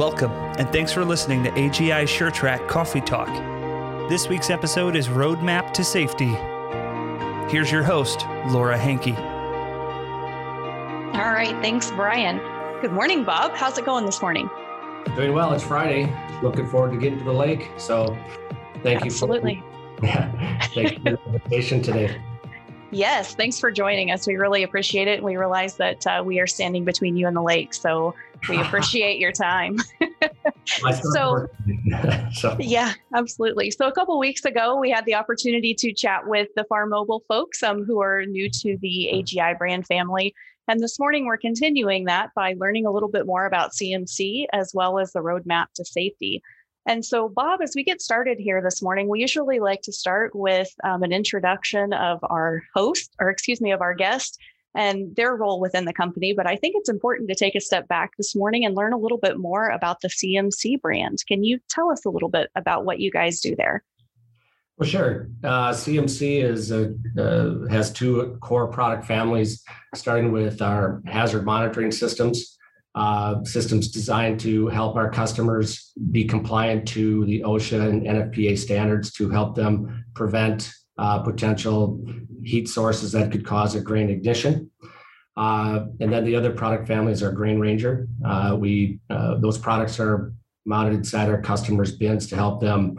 Welcome, and thanks for listening to AGI SureTrack Coffee Talk. This week's episode is Roadmap to Safety. Here's your host, Laura Hankey. All right, thanks, Brian. Good morning, Bob. How's it going this morning? Doing well. It's Friday. Looking forward to getting to the lake. So, thank Absolutely. you. Absolutely. Yeah. Thank you for the invitation today. Yes, thanks for joining us. We really appreciate it. We realize that uh, we are standing between you and the lake, so we appreciate your time. so, so, yeah, absolutely. So, a couple weeks ago, we had the opportunity to chat with the Farmobile folks um, who are new to the AGI brand family. And this morning, we're continuing that by learning a little bit more about CMC as well as the roadmap to safety. And so, Bob, as we get started here this morning, we usually like to start with um, an introduction of our host, or excuse me, of our guest and their role within the company. But I think it's important to take a step back this morning and learn a little bit more about the CMC brand. Can you tell us a little bit about what you guys do there? Well, sure. Uh, CMC is a, uh, has two core product families, starting with our hazard monitoring systems uh, systems designed to help our customers be compliant to the OSHA and NFPA standards to help them prevent uh, potential heat sources that could cause a grain ignition. Uh, and then the other product families are Grain Ranger. Uh, we uh, those products are mounted inside our customers' bins to help them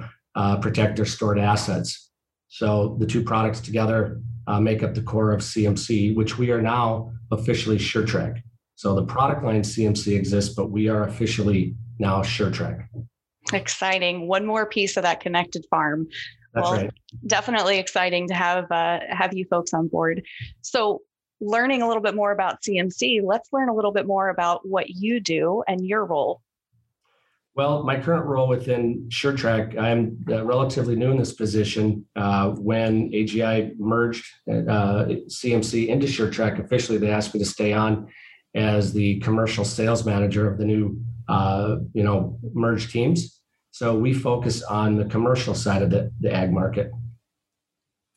protect their stored assets. So the two products together make up the core of CMC, which we are now officially SureTrack. So the product line CMC exists, but we are officially now SureTrack. Exciting. One more piece of that connected farm. That's well, right. Definitely exciting to have uh, have you folks on board. So learning a little bit more about CMC, let's learn a little bit more about what you do and your role. Well, my current role within SureTrack, I'm uh, relatively new in this position. Uh, when AGI merged uh, CMC into SureTrack officially, they asked me to stay on as the commercial sales manager of the new, uh, you know, merged teams. So we focus on the commercial side of the, the ag market.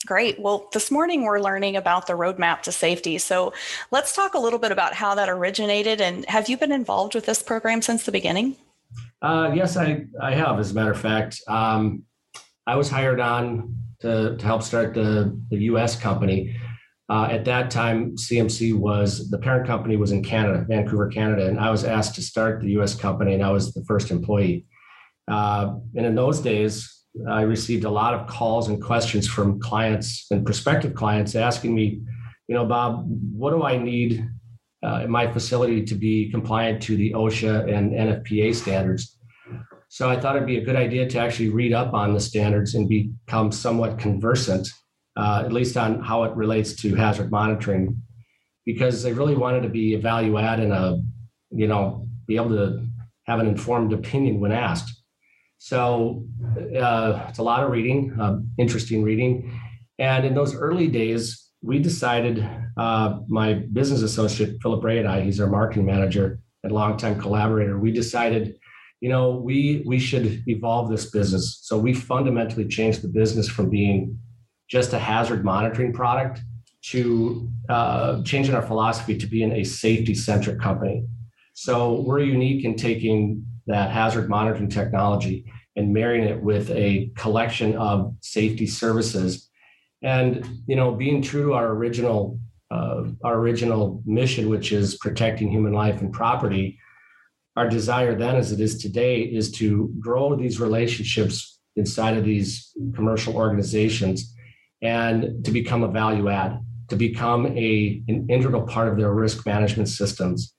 Great. Well, this morning we're learning about the roadmap to safety. So let's talk a little bit about how that originated. And have you been involved with this program since the beginning? Uh, yes, I, I have. As a matter of fact, um, I was hired on to, to help start the, the US company. Uh, at that time, CMC was the parent company was in Canada, Vancouver, Canada, and I was asked to start the U.S. company, and I was the first employee. Uh, and in those days, I received a lot of calls and questions from clients and prospective clients asking me, you know, Bob, what do I need uh, in my facility to be compliant to the OSHA and NFPA standards? So I thought it'd be a good idea to actually read up on the standards and become somewhat conversant uh, at least on how it relates to hazard monitoring, because they really wanted to be a value add and a, you know, be able to have an informed opinion when asked. So uh, it's a lot of reading, uh, interesting reading. And in those early days, we decided, uh, my business associate, Philip Ray and I, he's our marketing manager and longtime collaborator, we decided, you know, we, we should evolve this business. So we fundamentally changed the business from being just a hazard monitoring product to uh, changing our philosophy to being a safety centric company. So we're unique in taking that hazard monitoring technology and marrying it with a collection of safety services and you know being true to our original uh, our original mission which is protecting human life and property our desire then as it is today is to grow these relationships inside of these commercial organizations and to become a value add, to become a, an integral part of their risk management systems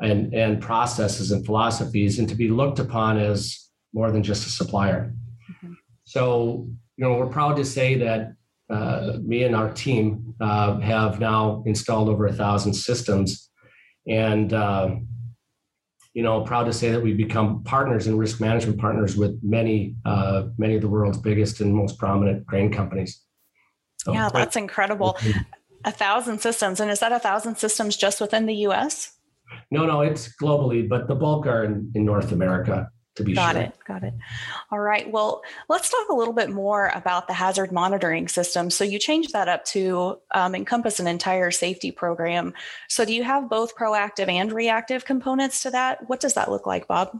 and, and processes and philosophies, and to be looked upon as more than just a supplier. Mm-hmm. So, you know, we're proud to say that uh, me and our team uh, have now installed over a thousand systems, and uh, you know, proud to say that we've become partners and risk management partners with many, uh, many of the world's biggest and most prominent grain companies. Yeah, that's incredible. A thousand systems. And is that a thousand systems just within the US? No, no, it's globally, but the bulk are in, in North America. To be sure. got sure. it got it all right well let's talk a little bit more about the hazard monitoring system so you changed that up to um, encompass an entire safety program so do you have both proactive and reactive components to that what does that look like bob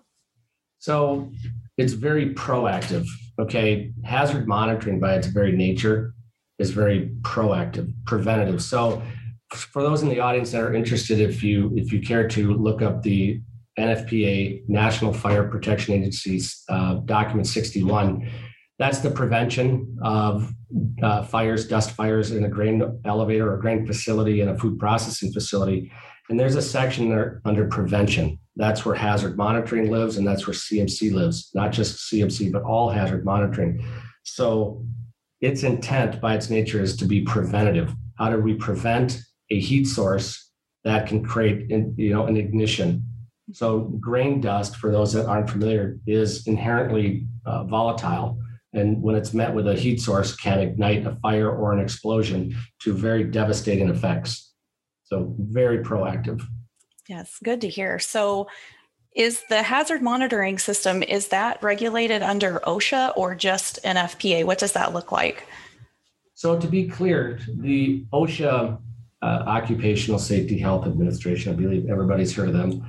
So it's very proactive. Okay. Hazard monitoring by its very nature is very proactive, preventative. So for those in the audience that are interested, if you if you care to look up the NFPA National Fire Protection Agency's uh, document 61, that's the prevention of uh, fires, dust fires in a grain elevator or grain facility and a food processing facility. And there's a section there under prevention. That's where hazard monitoring lives, and that's where CMC lives, not just CMC, but all hazard monitoring. So its intent by its nature is to be preventative. How do we prevent a heat source that can create you know, an ignition? So grain dust, for those that aren't familiar, is inherently uh, volatile and when it's met with a heat source can ignite a fire or an explosion to very devastating effects so very proactive yes good to hear so is the hazard monitoring system is that regulated under osha or just nfpa what does that look like so to be clear the osha uh, occupational safety health administration i believe everybody's heard of them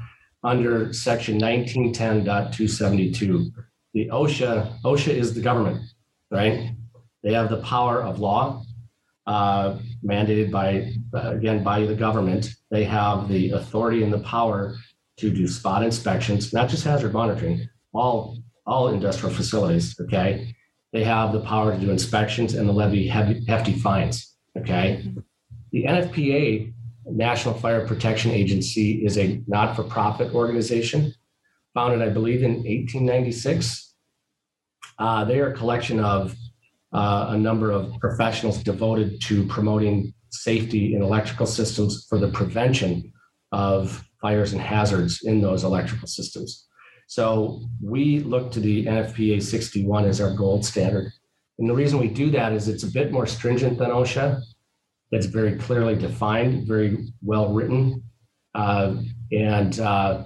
under section 1910.272 the OSHA, OSHA is the government, right? They have the power of law uh, mandated by, uh, again, by the government. They have the authority and the power to do spot inspections, not just hazard monitoring, all, all industrial facilities, okay? They have the power to do inspections and to levy heavy, hefty fines, okay? The NFPA, National Fire Protection Agency, is a not for profit organization founded, I believe, in 1896. Uh, they are a collection of uh, a number of professionals devoted to promoting safety in electrical systems for the prevention of fires and hazards in those electrical systems. So we look to the NFPA 61 as our gold standard. And the reason we do that is it's a bit more stringent than OSHA. It's very clearly defined, very well written. Uh, and uh,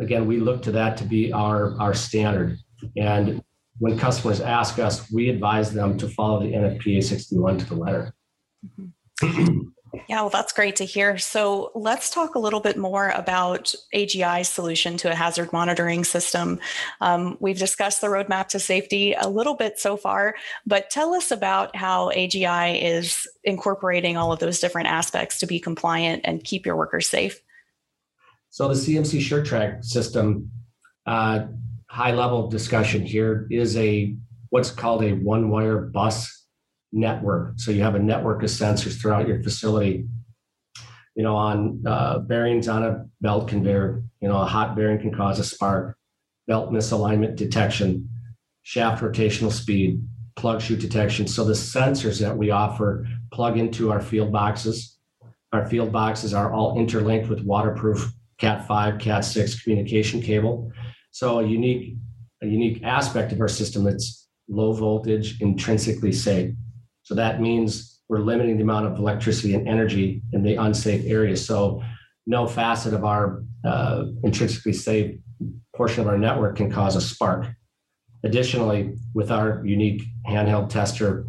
again, we look to that to be our, our standard. And when customers ask us, we advise them to follow the NFPA 61 to the letter. Mm-hmm. Yeah, well, that's great to hear. So let's talk a little bit more about AGI's solution to a hazard monitoring system. Um, we've discussed the roadmap to safety a little bit so far, but tell us about how AGI is incorporating all of those different aspects to be compliant and keep your workers safe. So the CMC SureTrack system, uh, high level discussion here is a what's called a one wire bus network. So you have a network of sensors throughout your facility. You know, on uh, bearings on a belt conveyor, you know, a hot bearing can cause a spark, belt misalignment detection, shaft rotational speed, plug chute detection. So the sensors that we offer plug into our field boxes. Our field boxes are all interlinked with waterproof Cat 5, Cat 6 communication cable. So a unique, a unique aspect of our system that's low voltage, intrinsically safe. So that means we're limiting the amount of electricity and energy in the unsafe areas. So no facet of our uh, intrinsically safe portion of our network can cause a spark. Additionally, with our unique handheld tester,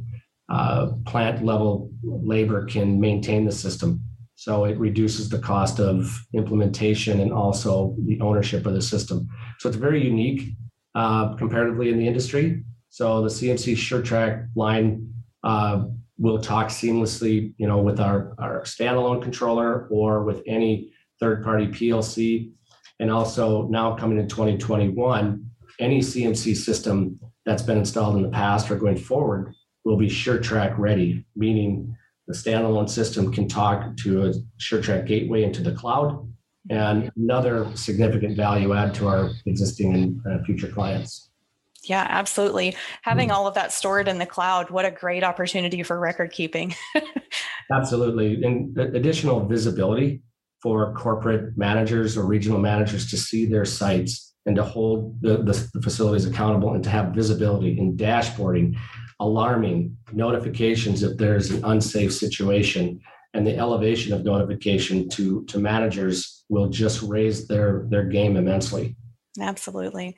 uh, plant level labor can maintain the system. So it reduces the cost of implementation and also the ownership of the system. So it's very unique uh, comparatively in the industry. So the CMC SureTrack line uh, will talk seamlessly, you know, with our, our standalone controller or with any third-party PLC. And also now coming in 2021, any CMC system that's been installed in the past or going forward will be SureTrack ready, meaning the standalone system can talk to a SureTrack gateway into the cloud and another significant value add to our existing and uh, future clients. Yeah, absolutely. Having mm all of that stored in the cloud, what a great opportunity for record keeping. absolutely. And additional visibility for corporate managers or regional managers to see their sites and to hold the, the, the facilities accountable and to have visibility and dashboarding alarming notifications if there's an unsafe situation and the elevation of notification to to managers will just raise their their game immensely absolutely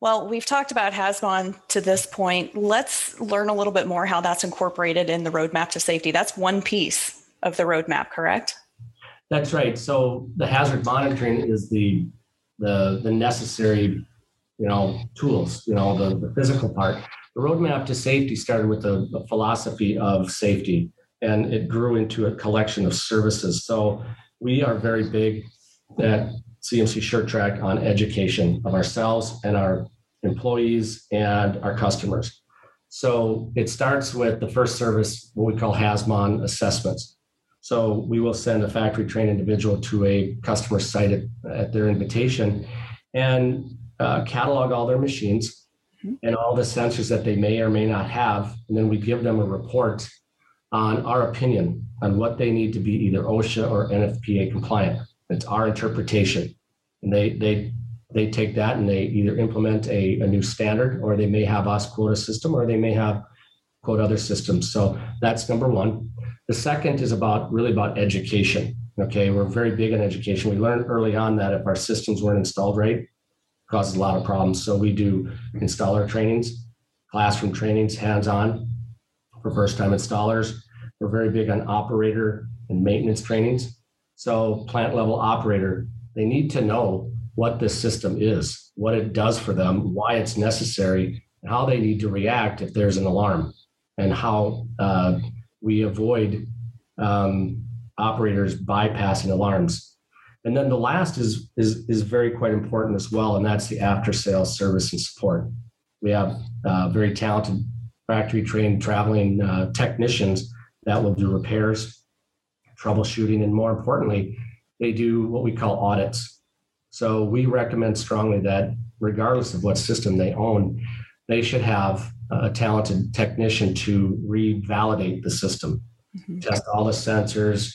well we've talked about HAZMON to this point let's learn a little bit more how that's incorporated in the roadmap to safety that's one piece of the roadmap correct that's right so the hazard monitoring is the the the necessary you know, tools, you know, the, the physical part. The roadmap to safety started with a, a philosophy of safety and it grew into a collection of services. So we are very big at CMC SureTrack on education of ourselves and our employees and our customers. So it starts with the first service, what we call HAZMON assessments. So we will send a factory trained individual to a customer site at, at their invitation and uh, catalog all their machines mm-hmm. and all the sensors that they may or may not have. And then we give them a report on our opinion on what they need to be either OSHA or NFPA compliant. It's our interpretation. And they, they, they take that and they either implement a, a new standard or they may have us quote a system or they may have quote other systems. So that's number one. The second is about really about education. Okay, we're very big on education. We learned early on that if our systems weren't installed right, causes a lot of problems. So we do installer trainings, classroom trainings, hands-on for first-time installers. We're very big on operator and maintenance trainings. So plant level operator, they need to know what this system is, what it does for them, why it's necessary, and how they need to react if there's an alarm, and how uh, we avoid um, operators bypassing alarms. And then the last is, is, is very quite important as well, and that's the after sales service and support. We have uh, very talented factory trained traveling uh, technicians that will do repairs, troubleshooting, and more importantly, they do what we call audits. So we recommend strongly that regardless of what system they own, they should have a talented technician to revalidate the system, mm-hmm. test all the sensors.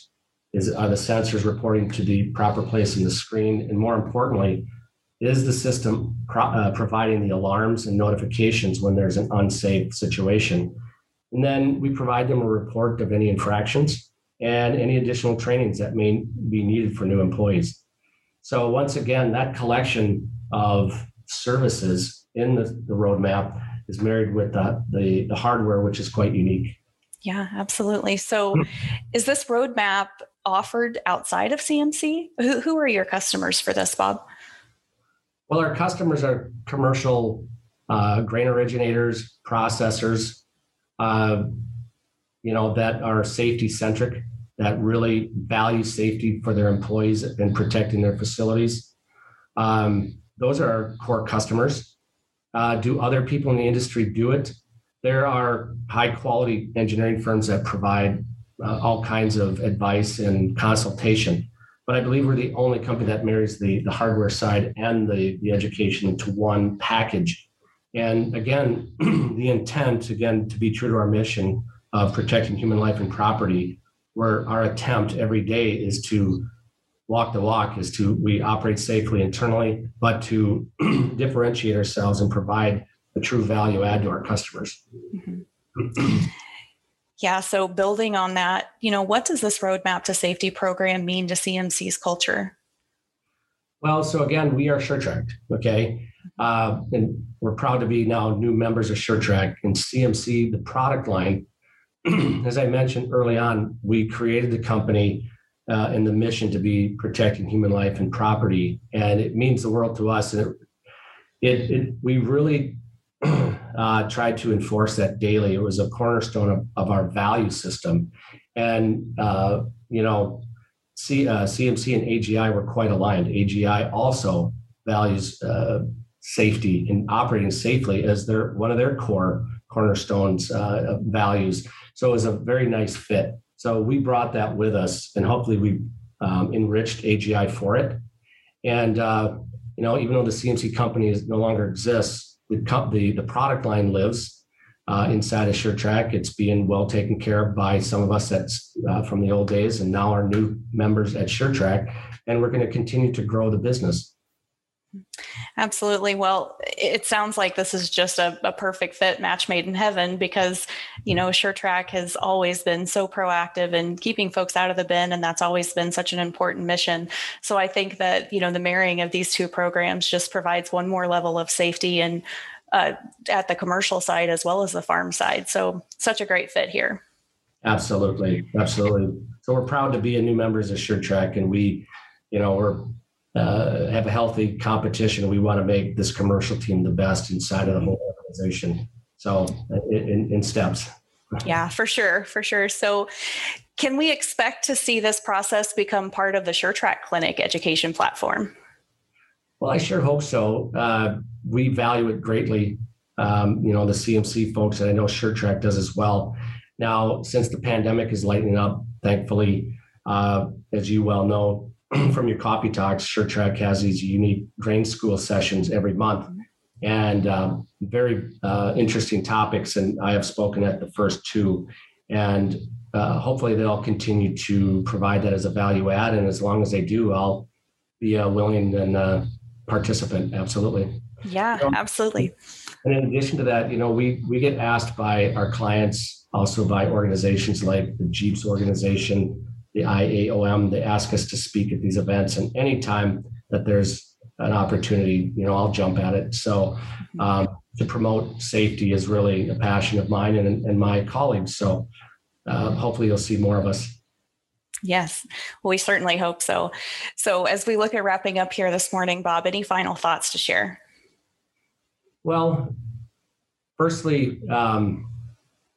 Is are the sensors reporting to the proper place in the screen? And more importantly, is the system pro- uh, providing the alarms and notifications when there's an unsafe situation? And then we provide them a report of any infractions and any additional trainings that may be needed for new employees. So once again, that collection of services in the, the roadmap is married with the, the, the hardware, which is quite unique. Yeah, absolutely. So, is this roadmap offered outside of CMC? Who, who are your customers for this, Bob? Well, our customers are commercial uh, grain originators, processors, uh, you know, that are safety centric, that really value safety for their employees and protecting their facilities. Um, those are our core customers. Uh, do other people in the industry do it? There are high quality engineering firms that provide uh, all kinds of advice and consultation. But I believe we're the only company that marries the, the hardware side and the, the education into one package. And again, the intent, again, to be true to our mission of protecting human life and property, where our attempt every day is to walk the walk is to we operate safely internally, but to differentiate ourselves and provide a true value add to our customers. Mm-hmm. yeah. So building on that, you know, what does this roadmap to safety program mean to CMC's culture? Well, so again, we are SureTrack, okay? Uh, and we're proud to be now new members of SureTrack and CMC, the product line. as I mentioned early on, we created the company uh, and the mission to be protecting human life and property, and it means the world to us. And it, it, it we really uh, tried to enforce that daily. It was a cornerstone of, of our value system, and uh, you know, C, CMC uh, and AGI were quite aligned. AGI also values uh, safety and operating safely as their one of their core cornerstones uh, values. So it was a very nice fit. So we brought that with us, and hopefully we um, enriched AGI for it. And uh, you know, even though the CMC company is, no longer exists, the, the, the product line lives uh, inside of SureTrack. It's being well taken care of by some of us that's uh, from the old days, and now our new members at SureTrack. And we're going to continue to grow the business. Absolutely. Well, it sounds like this is just a, a, perfect fit match made in heaven because, you know, SureTrack has always been so proactive in keeping folks out of the bin. And that's always been such an important mission. So I think that, you know, the marrying of these two programs just provides one more level of safety and uh, at the commercial side as well as the farm side. So such a great fit here. Absolutely. Absolutely. So we're proud to be a new members of SureTrack and we, you know, we're uh, have a healthy competition. We want to make this commercial team the best inside of the whole organization. So in, in steps. Yeah, for sure, for sure. So can we expect to see this process become part of the SureTrack Clinic education platform? Well, I sure hope so. Uh, we value it greatly. Um, you know, the CMC folks, and I know SureTrack does as well. Now, since the pandemic is lightening up, thankfully, uh, as you well know from your coffee talks, SureTrack has these unique grain school sessions every month and um, very uh, interesting topics. And I have spoken at the first two. And uh, hopefully they'll continue to provide that as a value add. And as long as they do, I'll be a willing and uh, participant. Absolutely. Yeah, absolutely. And in addition to that, you know, we we get asked by our clients, also by organizations like the GEAPS organization, the IAOM, they ask us to speak at these events. And anytime that there's an opportunity, you know, I'll jump at it. So um, to promote safety is really a passion of mine and, and my colleagues. So uh, hopefully you'll see more of us. Yes, well, we certainly hope so. So as we look at wrapping up here this morning, Bob, any final thoughts to share? Well, firstly, um,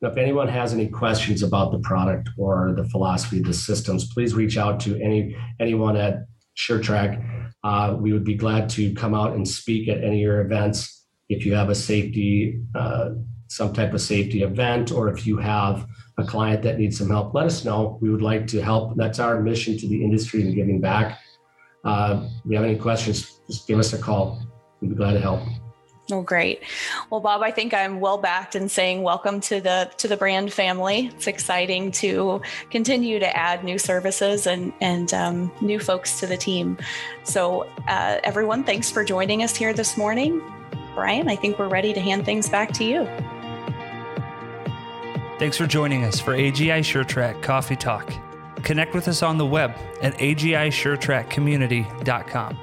if anyone has any questions about the product or the philosophy of the systems, please reach out to any anyone at SureTrack. Uh, we would be glad to come out and speak at any of your events. If you have a safety, uh, some type of safety event, or if you have a client that needs some help, let us know. We would like to help. That's our mission to the industry and giving back. Uh, if you have any questions, just give us a call. We'd be glad to help. Oh, great. Well, Bob, I think I'm well backed in saying welcome to the to the brand family. It's exciting to continue to add new services and and um, new folks to the team. So, uh, everyone, thanks for joining us here this morning. Brian, I think we're ready to hand things back to you. Thanks for joining us for AGI SureTrack Coffee Talk. Connect with us on the web at agisuretrackcommunity.com.